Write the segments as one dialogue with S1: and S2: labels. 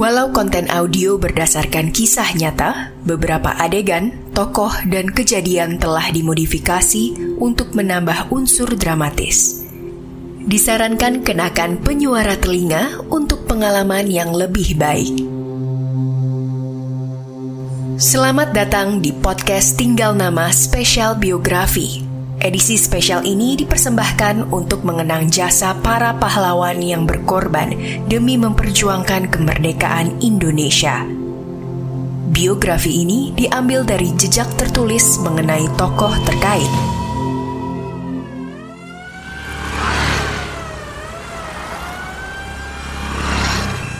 S1: Walau konten audio berdasarkan kisah nyata, beberapa adegan, tokoh, dan kejadian telah dimodifikasi untuk menambah unsur dramatis. Disarankan kenakan penyuara telinga untuk pengalaman yang lebih baik. Selamat datang di podcast Tinggal Nama Spesial Biografi. Edisi spesial ini dipersembahkan untuk mengenang jasa para pahlawan yang berkorban demi memperjuangkan kemerdekaan Indonesia. Biografi ini diambil dari jejak tertulis mengenai tokoh terkait.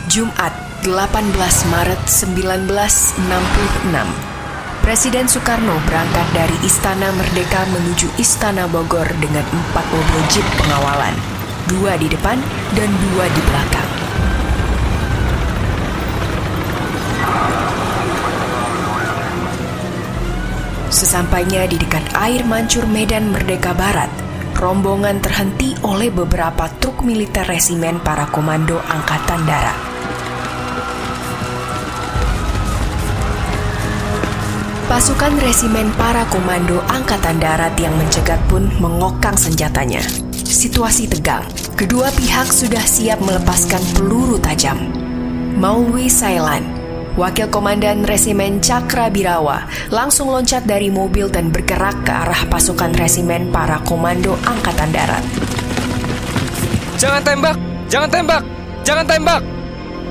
S1: Jumat, 18 Maret 1966 Presiden Soekarno berangkat dari Istana Merdeka menuju Istana Bogor dengan empat mobil jeep pengawalan, dua di depan dan dua di belakang. Sesampainya di dekat air mancur Medan Merdeka Barat, rombongan terhenti oleh beberapa truk militer resimen para komando Angkatan Darat. Pasukan resimen para komando Angkatan Darat yang mencegat pun mengokang senjatanya. Situasi tegang. Kedua pihak sudah siap melepaskan peluru tajam. Maulwi Sailan, wakil komandan resimen Cakra Birawa, langsung loncat dari mobil dan bergerak ke arah pasukan resimen para komando Angkatan Darat.
S2: Jangan tembak! Jangan tembak! Jangan tembak!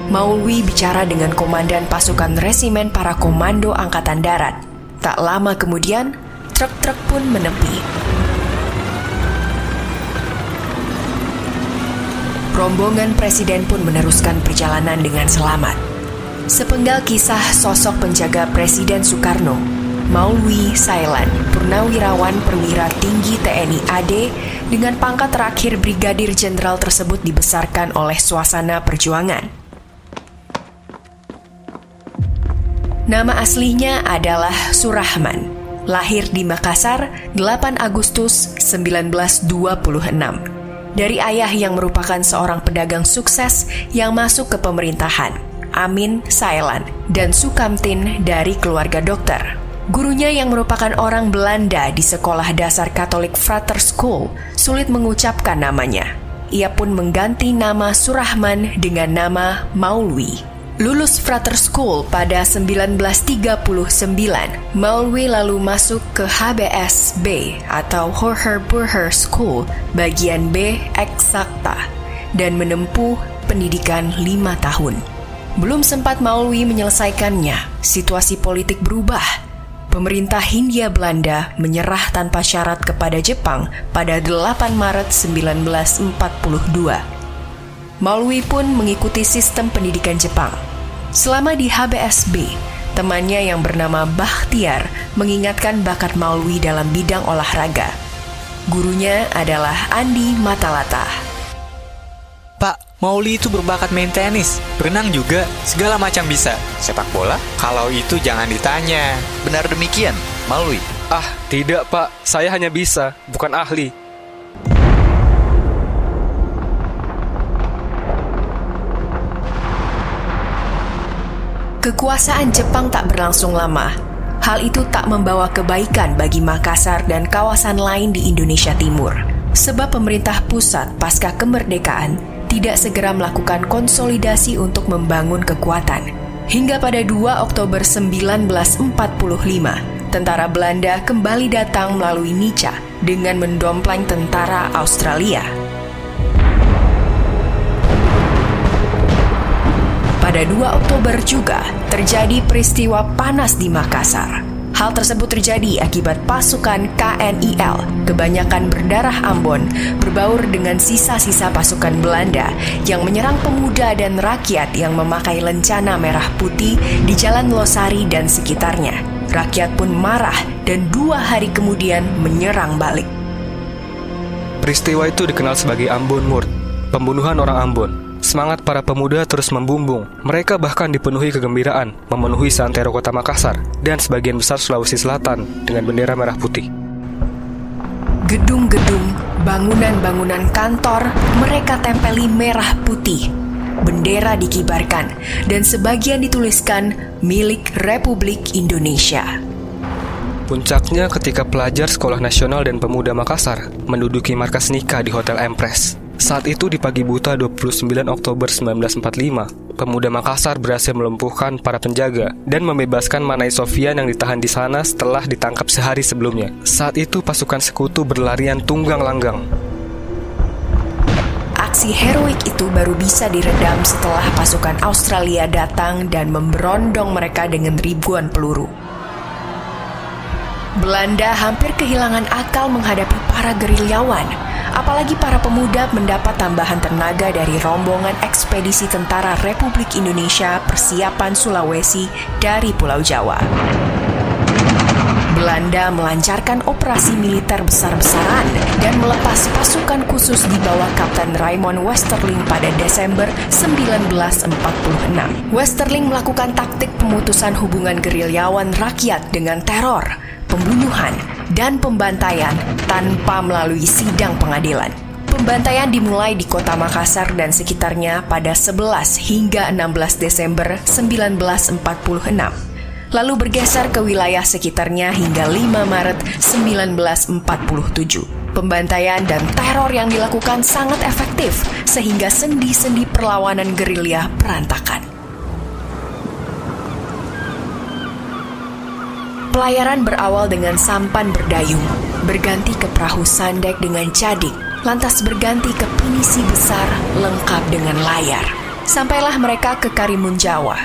S1: Maulwi bicara dengan komandan pasukan resimen para komando Angkatan Darat. Tak lama kemudian, truk-truk pun menepi. Rombongan presiden pun meneruskan perjalanan dengan selamat. Sepenggal kisah sosok penjaga Presiden Soekarno, Maulwi Sailan, purnawirawan perwira tinggi TNI AD dengan pangkat terakhir Brigadir Jenderal tersebut dibesarkan oleh suasana perjuangan. Nama aslinya adalah Surahman. Lahir di Makassar 8 Agustus 1926. Dari ayah yang merupakan seorang pedagang sukses yang masuk ke pemerintahan, Amin Sailan, dan Sukamtin dari keluarga dokter. Gurunya yang merupakan orang Belanda di sekolah dasar Katolik Frater School sulit mengucapkan namanya. Ia pun mengganti nama Surahman dengan nama Maulwi. Lulus Frater School pada 1939, Maulwi lalu masuk ke HBSB atau Horher Burher School bagian B Eksakta dan menempuh pendidikan lima tahun. Belum sempat Maulwi menyelesaikannya, situasi politik berubah. Pemerintah Hindia Belanda menyerah tanpa syarat kepada Jepang pada 8 Maret 1942. Maulwi pun mengikuti sistem pendidikan Jepang. Selama di HBSB, temannya yang bernama Bakhtiar mengingatkan bakat Maulwi dalam bidang olahraga. Gurunya adalah Andi Matalata.
S3: Pak, Mauli itu berbakat main tenis, berenang juga, segala macam bisa. Sepak bola? Kalau itu jangan ditanya.
S4: Benar demikian, Maulwi.
S2: Ah, tidak pak, saya hanya bisa, bukan ahli.
S1: Kekuasaan Jepang tak berlangsung lama. Hal itu tak membawa kebaikan bagi Makassar dan kawasan lain di Indonesia Timur. Sebab pemerintah pusat pasca kemerdekaan tidak segera melakukan konsolidasi untuk membangun kekuatan. Hingga pada 2 Oktober 1945, tentara Belanda kembali datang melalui Nica dengan mendompleng tentara Australia. Pada 2 Oktober juga terjadi peristiwa panas di Makassar. Hal tersebut terjadi akibat pasukan KNIL, kebanyakan berdarah Ambon, berbaur dengan sisa-sisa pasukan Belanda yang menyerang pemuda dan rakyat yang memakai lencana merah putih di Jalan Losari dan sekitarnya. Rakyat pun marah dan dua hari kemudian menyerang balik.
S2: Peristiwa itu dikenal sebagai Ambon Murd, pembunuhan orang Ambon. Semangat para pemuda terus membumbung. Mereka bahkan dipenuhi kegembiraan, memenuhi santero kota Makassar dan sebagian besar Sulawesi Selatan dengan bendera merah putih.
S1: Gedung-gedung, bangunan-bangunan kantor mereka tempeli merah putih. bendera dikibarkan, dan sebagian dituliskan milik Republik Indonesia.
S2: Puncaknya ketika pelajar Sekolah Nasional dan Pemuda Makassar menduduki markas nikah di Hotel Empress. Saat itu di pagi buta 29 Oktober 1945, pemuda Makassar berhasil melumpuhkan para penjaga dan membebaskan Manai Sofian yang ditahan di sana setelah ditangkap sehari sebelumnya. Saat itu pasukan sekutu berlarian tunggang langgang.
S1: Aksi heroik itu baru bisa diredam setelah pasukan Australia datang dan memberondong mereka dengan ribuan peluru. Belanda hampir kehilangan akal menghadapi para gerilyawan Apalagi para pemuda mendapat tambahan tenaga dari rombongan ekspedisi tentara Republik Indonesia persiapan Sulawesi dari Pulau Jawa. Belanda melancarkan operasi militer besar-besaran dan melepas pasukan khusus di bawah Kapten Raymond Westerling pada Desember 1946. Westerling melakukan taktik pemutusan hubungan gerilyawan rakyat dengan teror, pembunuhan, dan pembantaian tanpa melalui sidang pengadilan. Pembantaian dimulai di kota Makassar dan sekitarnya pada 11 hingga 16 Desember 1946 lalu bergeser ke wilayah sekitarnya hingga 5 Maret 1947. Pembantaian dan teror yang dilakukan sangat efektif sehingga sendi-sendi perlawanan gerilya berantakan. Pelayaran berawal dengan sampan berdayung, berganti ke perahu sandek dengan cadik, lantas berganti ke pinisi besar lengkap dengan layar. Sampailah mereka ke Karimun Jawa.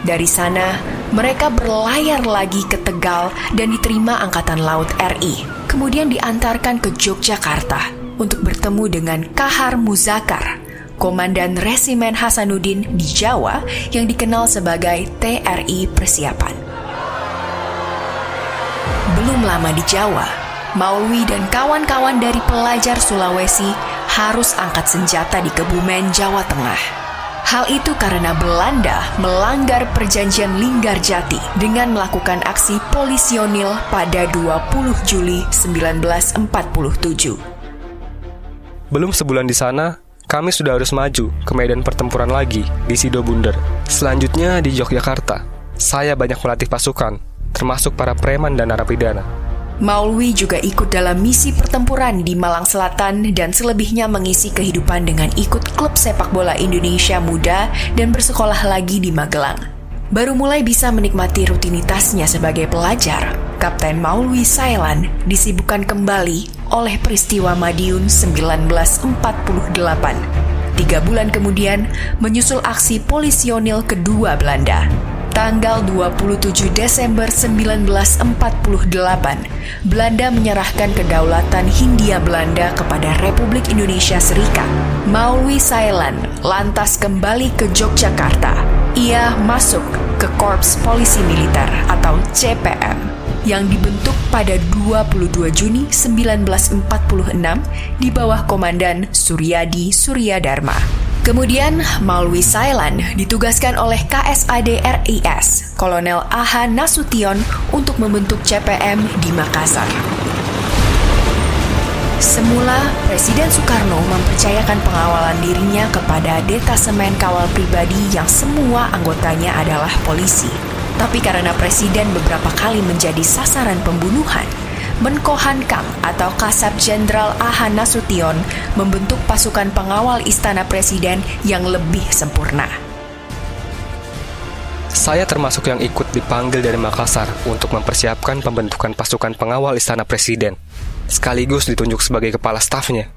S1: Dari sana, mereka berlayar lagi ke Tegal dan diterima Angkatan Laut RI. Kemudian diantarkan ke Yogyakarta untuk bertemu dengan Kahar Muzakar, Komandan Resimen Hasanuddin di Jawa yang dikenal sebagai TRI Persiapan. Belum lama di Jawa, Maulwi dan kawan-kawan dari pelajar Sulawesi harus angkat senjata di Kebumen, Jawa Tengah. Hal itu karena Belanda melanggar perjanjian Linggarjati dengan melakukan aksi polisionil pada 20 Juli 1947.
S2: Belum sebulan di sana, kami sudah harus maju ke medan pertempuran lagi di Sido Bunder. Selanjutnya di Yogyakarta, saya banyak melatih pasukan, termasuk para preman dan narapidana.
S1: Maulwi juga ikut dalam misi pertempuran di Malang Selatan dan selebihnya mengisi kehidupan dengan ikut klub sepak bola Indonesia Muda dan bersekolah lagi di Magelang. Baru mulai bisa menikmati rutinitasnya sebagai pelajar, Kapten Maulwi Sailan disibukkan kembali oleh peristiwa Madiun 1948. Tiga bulan kemudian menyusul aksi polisionil kedua Belanda tanggal 27 Desember 1948, Belanda menyerahkan kedaulatan Hindia Belanda kepada Republik Indonesia Serikat. Maulwi Sailan lantas kembali ke Yogyakarta. Ia masuk ke Korps Polisi Militer atau CPM yang dibentuk pada 22 Juni 1946 di bawah Komandan Suryadi Suryadharma. Kemudian, Maulwi Sailan ditugaskan oleh KSAD RIS, Kolonel AH Nasution untuk membentuk CPM di Makassar. Semula, Presiden Soekarno mempercayakan pengawalan dirinya kepada detasemen kawal pribadi yang semua anggotanya adalah polisi. Tapi karena Presiden beberapa kali menjadi sasaran pembunuhan, Menko Hankam atau Kasat Jenderal Aha Nasution membentuk pasukan pengawal Istana Presiden yang lebih sempurna.
S2: Saya termasuk yang ikut dipanggil dari Makassar untuk mempersiapkan pembentukan pasukan pengawal Istana Presiden, sekaligus ditunjuk sebagai kepala stafnya.